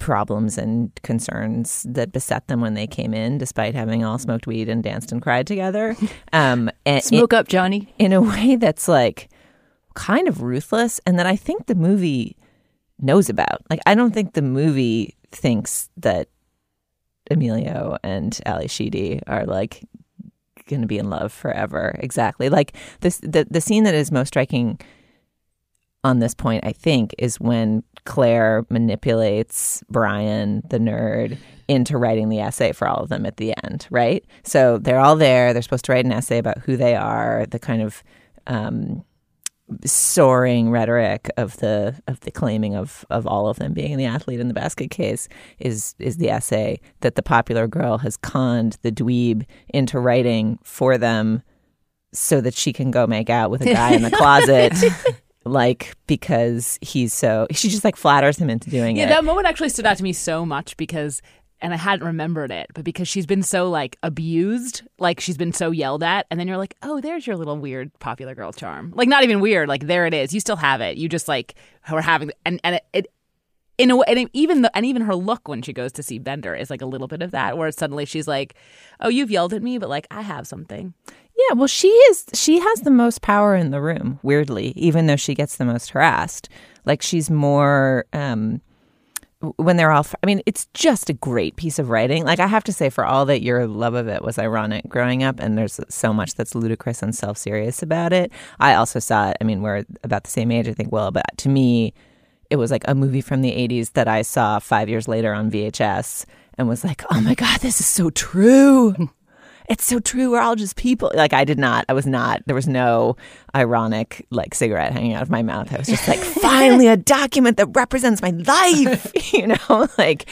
problems and concerns that beset them when they came in, despite having all smoked weed and danced and cried together. Um, and Smoke up, Johnny. in a way that's like kind of ruthless and that I think the movie knows about. Like I don't think the movie thinks that Emilio and Ally Sheedy are like going to be in love forever. Exactly. Like this the the scene that is most striking on this point I think is when Claire manipulates Brian the nerd into writing the essay for all of them at the end, right? So they're all there, they're supposed to write an essay about who they are, the kind of um soaring rhetoric of the of the claiming of of all of them being the athlete in the basket case is is the essay that the popular girl has conned the dweeb into writing for them so that she can go make out with a guy in the closet like because he's so she just like flatters him into doing Yeah, it. Yeah, that moment actually stood out to me so much because, and I hadn't remembered it, but because she's been so like abused, like she's been so yelled at, and then you're like, oh, there's your little weird popular girl charm. Like not even weird, like there it is. You still have it. You just like are having, and and it. it in a way, and even the, and even her look when she goes to see Bender is like a little bit of that, where suddenly she's like, "Oh, you've yelled at me, but like I have something." Yeah, well, she is. She has the most power in the room. Weirdly, even though she gets the most harassed, like she's more. um when they're all, I mean, it's just a great piece of writing. Like I have to say, for all that your love of it was ironic growing up, and there's so much that's ludicrous and self-serious about it. I also saw it. I mean, we're about the same age, I think. Well, but to me, it was like a movie from the 80s that I saw five years later on VHS and was like, oh my God, this is so true. It's so true. We're all just people. Like, I did not, I was not, there was no ironic, like, cigarette hanging out of my mouth. I was just like, finally, a document that represents my life, you know? Like,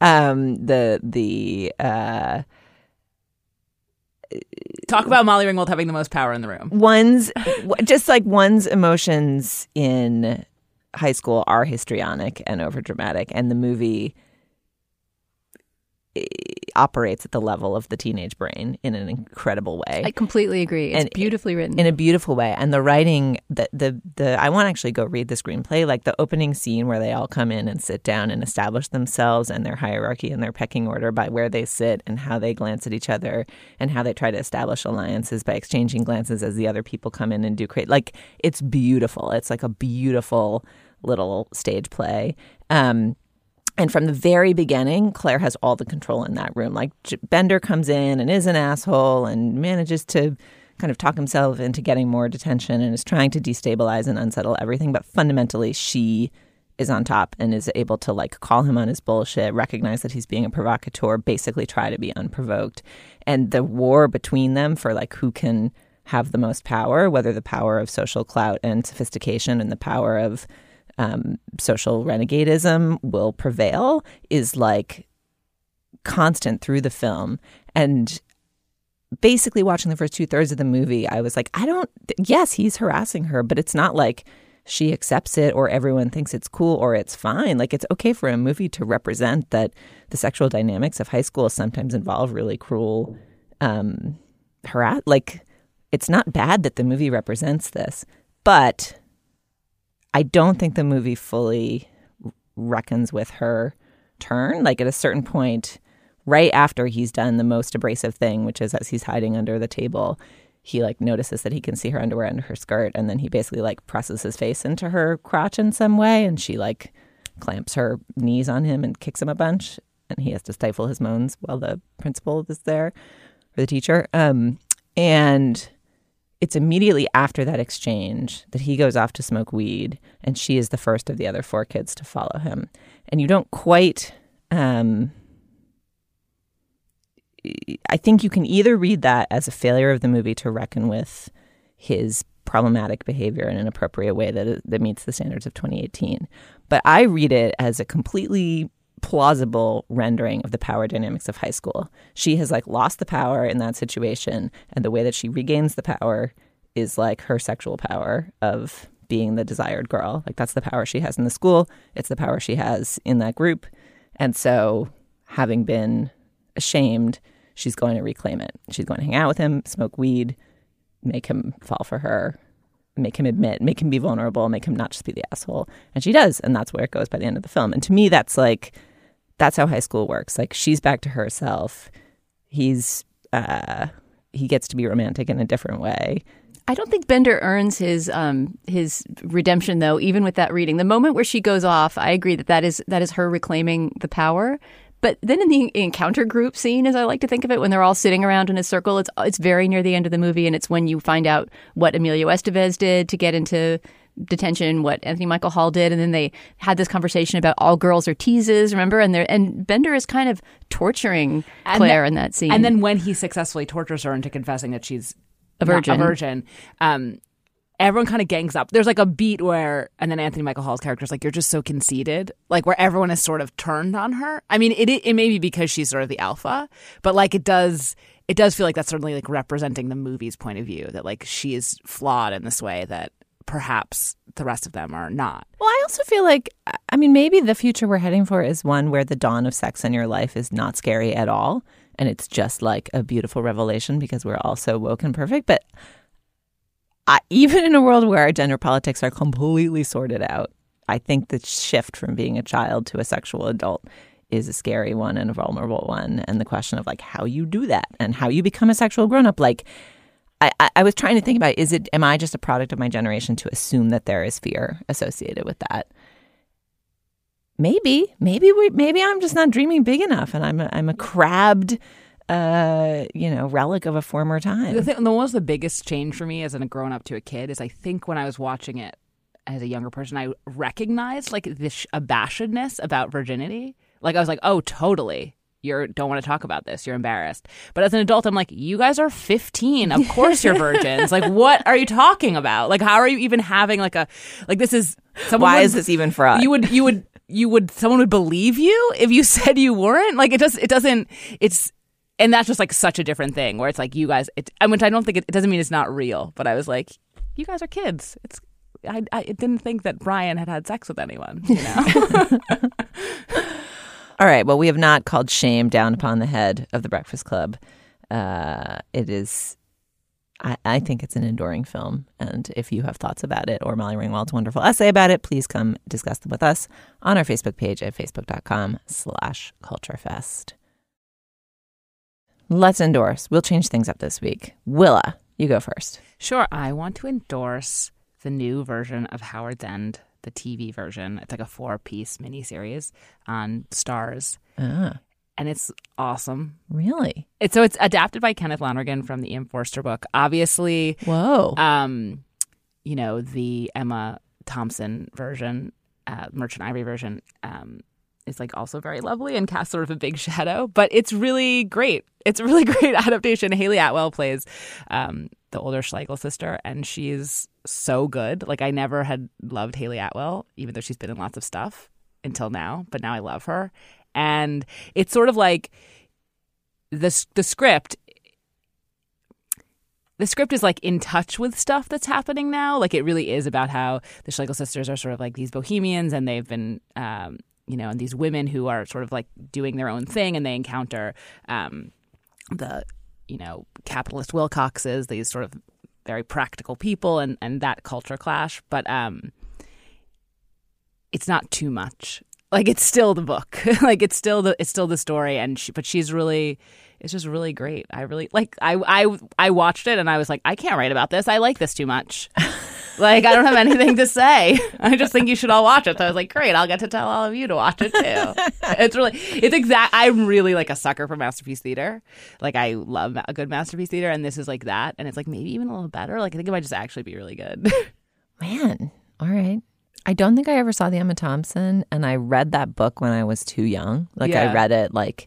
um, the, the, uh, Talk about Molly Ringwald having the most power in the room. one's just like one's emotions in high school are histrionic and overdramatic and the movie operates at the level of the teenage brain in an incredible way I completely agree. It's And- beautifully written. in a beautiful way and the writing the the, the i want to actually go read the screenplay like the opening scene where they all come in and sit down and establish themselves and their hierarchy and their pecking order by where they sit and how they glance at each other and how they try to establish alliances by exchanging glances as the other people come in and do create like it's beautiful it's like a beautiful little stage play um and from the very beginning, Claire has all the control in that room. Like Bender comes in and is an asshole and manages to kind of talk himself into getting more detention and is trying to destabilize and unsettle everything. But fundamentally, she is on top and is able to like call him on his bullshit, recognize that he's being a provocateur, basically try to be unprovoked. And the war between them for like who can have the most power, whether the power of social clout and sophistication and the power of um, social renegadism will prevail is like constant through the film. And basically, watching the first two thirds of the movie, I was like, I don't, yes, he's harassing her, but it's not like she accepts it or everyone thinks it's cool or it's fine. Like, it's okay for a movie to represent that the sexual dynamics of high school sometimes involve really cruel um, harass. Like, it's not bad that the movie represents this, but I don't think the movie fully reckons with her turn. Like at a certain point, right after he's done the most abrasive thing, which is as he's hiding under the table, he like notices that he can see her underwear under her skirt, and then he basically like presses his face into her crotch in some way, and she like clamps her knees on him and kicks him a bunch, and he has to stifle his moans while the principal is there or the teacher. Um, and it's immediately after that exchange that he goes off to smoke weed and she is the first of the other four kids to follow him. And you don't quite um, i think you can either read that as a failure of the movie to reckon with his problematic behavior in an appropriate way that that meets the standards of 2018 but i read it as a completely plausible rendering of the power dynamics of high school. She has like lost the power in that situation and the way that she regains the power is like her sexual power of being the desired girl. Like that's the power she has in the school, it's the power she has in that group. And so having been ashamed, she's going to reclaim it. She's going to hang out with him, smoke weed, make him fall for her, make him admit, make him be vulnerable, make him not just be the asshole. And she does, and that's where it goes by the end of the film. And to me that's like that's how high school works. Like she's back to herself. He's uh he gets to be romantic in a different way. I don't think Bender earns his um his redemption though. Even with that reading, the moment where she goes off, I agree that that is that is her reclaiming the power. But then in the encounter group scene, as I like to think of it, when they're all sitting around in a circle, it's it's very near the end of the movie, and it's when you find out what Emilio Estevez did to get into detention, what Anthony Michael Hall did, and then they had this conversation about all girls are teases, remember? And they and Bender is kind of torturing Claire in that scene. And then when he successfully tortures her into confessing that she's A virgin. a virgin, um, everyone kind of gangs up. There's like a beat where, and then Anthony Michael Hall's character is like, "You're just so conceited," like where everyone is sort of turned on her. I mean, it it may be because she's sort of the alpha, but like it does. It does feel like that's certainly like representing the movie's point of view that like she is flawed in this way that perhaps the rest of them are not. Well, I also feel like, I mean, maybe the future we're heading for is one where the dawn of sex in your life is not scary at all. And it's just like a beautiful revelation because we're all so woke and perfect. But I, even in a world where our gender politics are completely sorted out, I think the shift from being a child to a sexual adult is a scary one and a vulnerable one. And the question of like how you do that and how you become a sexual grown up, like, I, I- was trying to think about is it am I just a product of my generation to assume that there is fear associated with that? Maybe, maybe we, maybe I'm just not dreaming big enough, and I'm a, I'm a crabbed, uh, you know, relic of a former time. The thing, the one was the biggest change for me as a grown up to a kid is I think when I was watching it as a younger person, I recognized like this abashedness about virginity. Like I was like, oh, totally. You don't want to talk about this. You're embarrassed. But as an adult, I'm like, you guys are 15. Of course you're virgins. like, what are you talking about? Like, how are you even having like a like this is someone Why would- is this even for us? You would you would you would someone would believe you if you said you weren't. Like it does it doesn't it's and that's just like such a different thing where it's like you guys it and which I don't think it, it doesn't mean it's not real, but I was like, you guys are kids. It's I, I didn't think that Brian had had sex with anyone. You know, All right. Well, we have not called shame down upon the head of the Breakfast Club. Uh, it is. I, I think it's an enduring film, and if you have thoughts about it or Molly Ringwald's wonderful essay about it, please come discuss them with us on our Facebook page at facebook.com slash culturefest. Let's endorse. We'll change things up this week. Willa, you go first. sure. I want to endorse the new version of Howard's End, the TV version. It's like a four-piece miniseries on Starz, Ah, and it's awesome. really? It's so it's adapted by Kenneth Lonergan from the E.M. Forster book. Obviously, Whoa. um, you know, the Emma Thompson version, uh, Merchant Ivory version, um, is like also very lovely and casts sort of a big shadow, but it's really great. It's a really great adaptation. Hayley Atwell plays um, the older Schlegel sister, and she's so good. Like I never had loved Hayley Atwell, even though she's been in lots of stuff until now, but now I love her. And it's sort of like the the script the script is like in touch with stuff that's happening now. Like it really is about how the Schlegel sisters are sort of like these bohemians and they've been, um, you know, and these women who are sort of like doing their own thing and they encounter um, the, you know, capitalist Wilcoxes, these sort of very practical people and, and that culture clash. But um, it's not too much. Like it's still the book. like it's still the it's still the story and she, but she's really it's just really great. I really like I I I watched it and I was like I can't write about this. I like this too much. like I don't have anything to say. I just think you should all watch it. So I was like, great, I'll get to tell all of you to watch it too. it's really it's exact I'm really like a sucker for masterpiece theater. Like I love ma- a good masterpiece theater and this is like that and it's like maybe even a little better. Like I think it might just actually be really good. Man, all right. I don't think I ever saw the Emma Thompson, and I read that book when I was too young. Like I read it like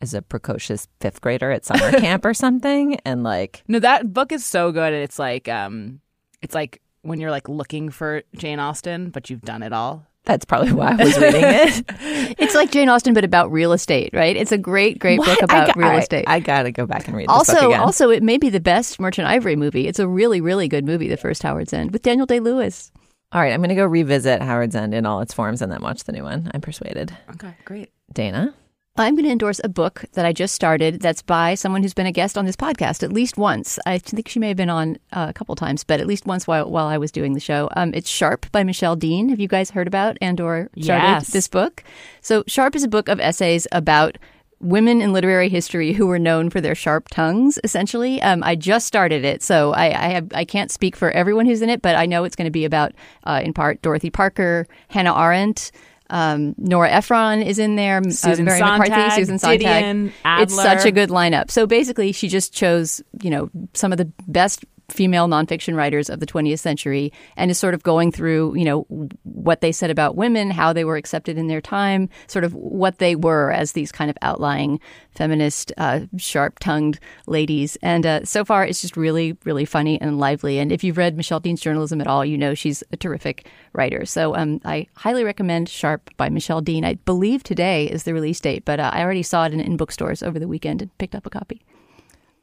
as a precocious fifth grader at summer camp or something, and like No, that book is so good. and It's like um, it's like when you're like looking for Jane Austen, but you've done it all. that's probably why I was reading it. it's like Jane Austen, but about real estate, right? It's a great, great book about got- real estate. I, gotta go back and read also, again. also, it may be the best Merchant Ivory movie. It's a really, really good movie, The First Howard's End, with Daniel Day Lewis. all right, I'm gonna go revisit Howard's End in all its forms and then watch the new one. I'm persuaded. Okay, great. Dana, I'm going to endorse a book that I just started that's by someone who's been a guest on this podcast at least once. I think she may have been on uh, a couple times, but at least once while, while I was doing the show. Um, it's Sharp by Michelle Dean. Have you guys heard about and or started Yes. this book? So Sharp is a book of essays about women in literary history who were known for their sharp tongues. Essentially, um, I just started it, so I, I have I can't speak for everyone who's in it, but I know it's going to be about, uh, in part, Dorothy Parker, Hannah Arendt. Um, Nora Ephron is in there. uh, Susan Mary Sontag, McCarthy, Susan Sontag. Didion, It's such a good lineup. So basically, she just chose, you know, some of the best female nonfiction writers of the 20th century and is sort of going through, you know, what they said about women, how they were accepted in their time, sort of what they were as these kind of outlying feminist, uh, sharp tongued ladies. And uh, so far, it's just really, really funny and lively. And if you've read Michelle Dean's journalism at all, you know she's a terrific writer. So um, I highly recommend Sharp by Michelle Dean. I believe today is the release date, but uh, I already saw it in, in bookstores over the weekend and picked up a copy.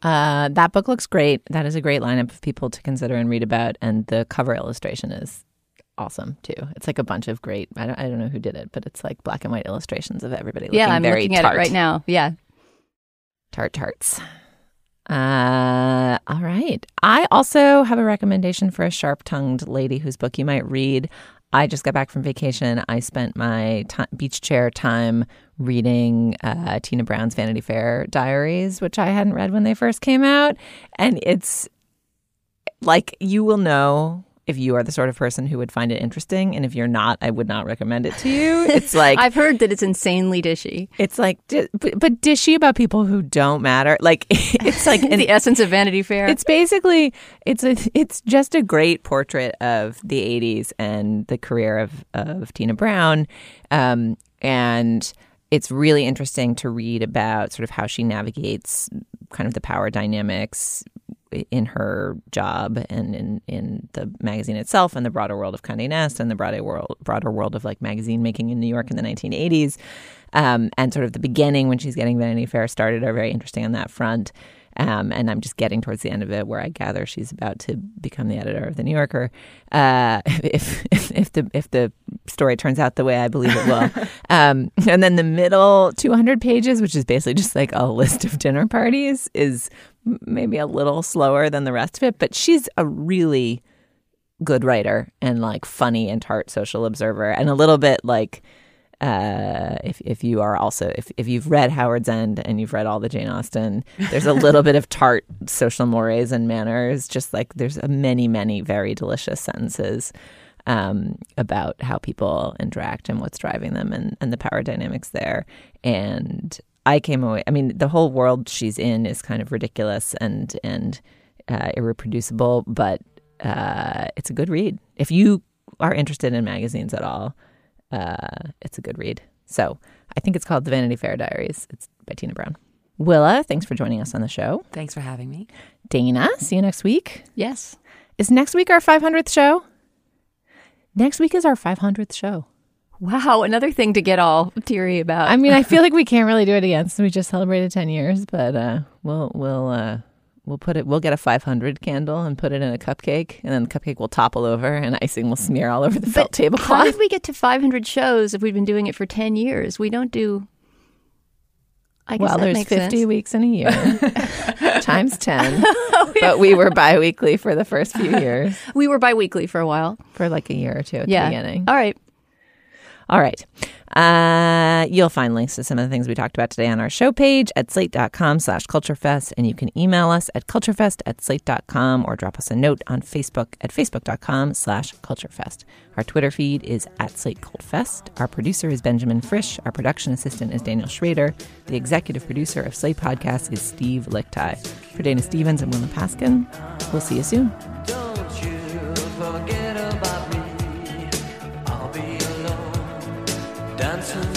Uh, that book looks great. That is a great lineup of people to consider and read about. And the cover illustration is awesome too. It's like a bunch of great. I don't, I don't know who did it, but it's like black and white illustrations of everybody. yeah, I'm looking tart. at it right now. Yeah. Tart tarts. Uh, all right. I also have a recommendation for a sharp tongued lady whose book you might read. I just got back from vacation. I spent my ti beach chair time reading uh, Tina Brown's Vanity Fair diaries, which I hadn't read when they first came out. And it's like you will know if you are the sort of person who would find it interesting. And if you're not, I would not recommend it to you. It's like I've heard that it's insanely dishy. it's like, but, but dishy about people who don't matter. Like it's like an, the essence of Vanity Fair. it's basically it's a it's just a great portrait of the '80s and the career of of Tina Brown, um, and it's really interesting to read about sort of how she navigates kind of the power dynamics in her job and in, in the magazine itself and the broader world of Condé Nast and the broader world broader world of like magazine making in New York in the 1980s um, and sort of the beginning when she's getting Vanity Fair started are very interesting on that front. Um, and I'm just getting towards the end of it, where I gather she's about to become the editor of the New Yorker. Uh, if, if if the if the story turns out the way I believe it will, um, and then the middle 200 pages, which is basically just like a list of dinner parties, is maybe a little slower than the rest of it. But she's a really good writer and like funny and tart social observer, and a little bit like uh, if if you are also if, if you've read Howard's End and you've read all the Jane Austen, there's a little bit of tart social mores and manners. Just like there's a many many very delicious sentences um, about how people interact and what's driving them and and the power dynamics there. And I came away. I mean, the whole world she's in is kind of ridiculous and and uh, irreproducible, but uh, it's a good read if you are interested in magazines at all uh, it's a good read. So I think it's called The Vanity Fair Diaries. It's by Tina Brown. Willa, thanks for joining us on the show. Thanks for having me. Dana, see you next week. yes. Is next week our 500th show? Next week is our 500th show. Wow, another thing to get all teary about. I mean, I feel like we can't really do it again since we just celebrated 10 years, but uh, we'll we'll uh, we'll put it. We'll get a 500 candle and put it in a cupcake, and then the cupcake will topple over, and icing will smear all over the felt table. How tablecloth. did we get to 500 shows if we've been doing it for 10 years? We don't do. I guess Well, that there's makes 50 sense. weeks in a year times 10. But we were bi-weekly for the first few years, We were biweekly for a while. for like a year or two at Yeah. the beginning. All right. All right. Uh, you'll find links to some of the things we talked about today on our show page at slate.com slash culturefest. And you can email us at culturefest at slate.com or drop us a note on Facebook at facebook.com slash culturefest. Our Twitter feed is at Slate Cult Fest. Our producer is Benjamin Frisch. Our production assistant is Daniel Schrader. The executive producer of Slate Podcast is Steve Lickteig. For Dana Stevens and Willa Paskin, we'll see you soon. Don't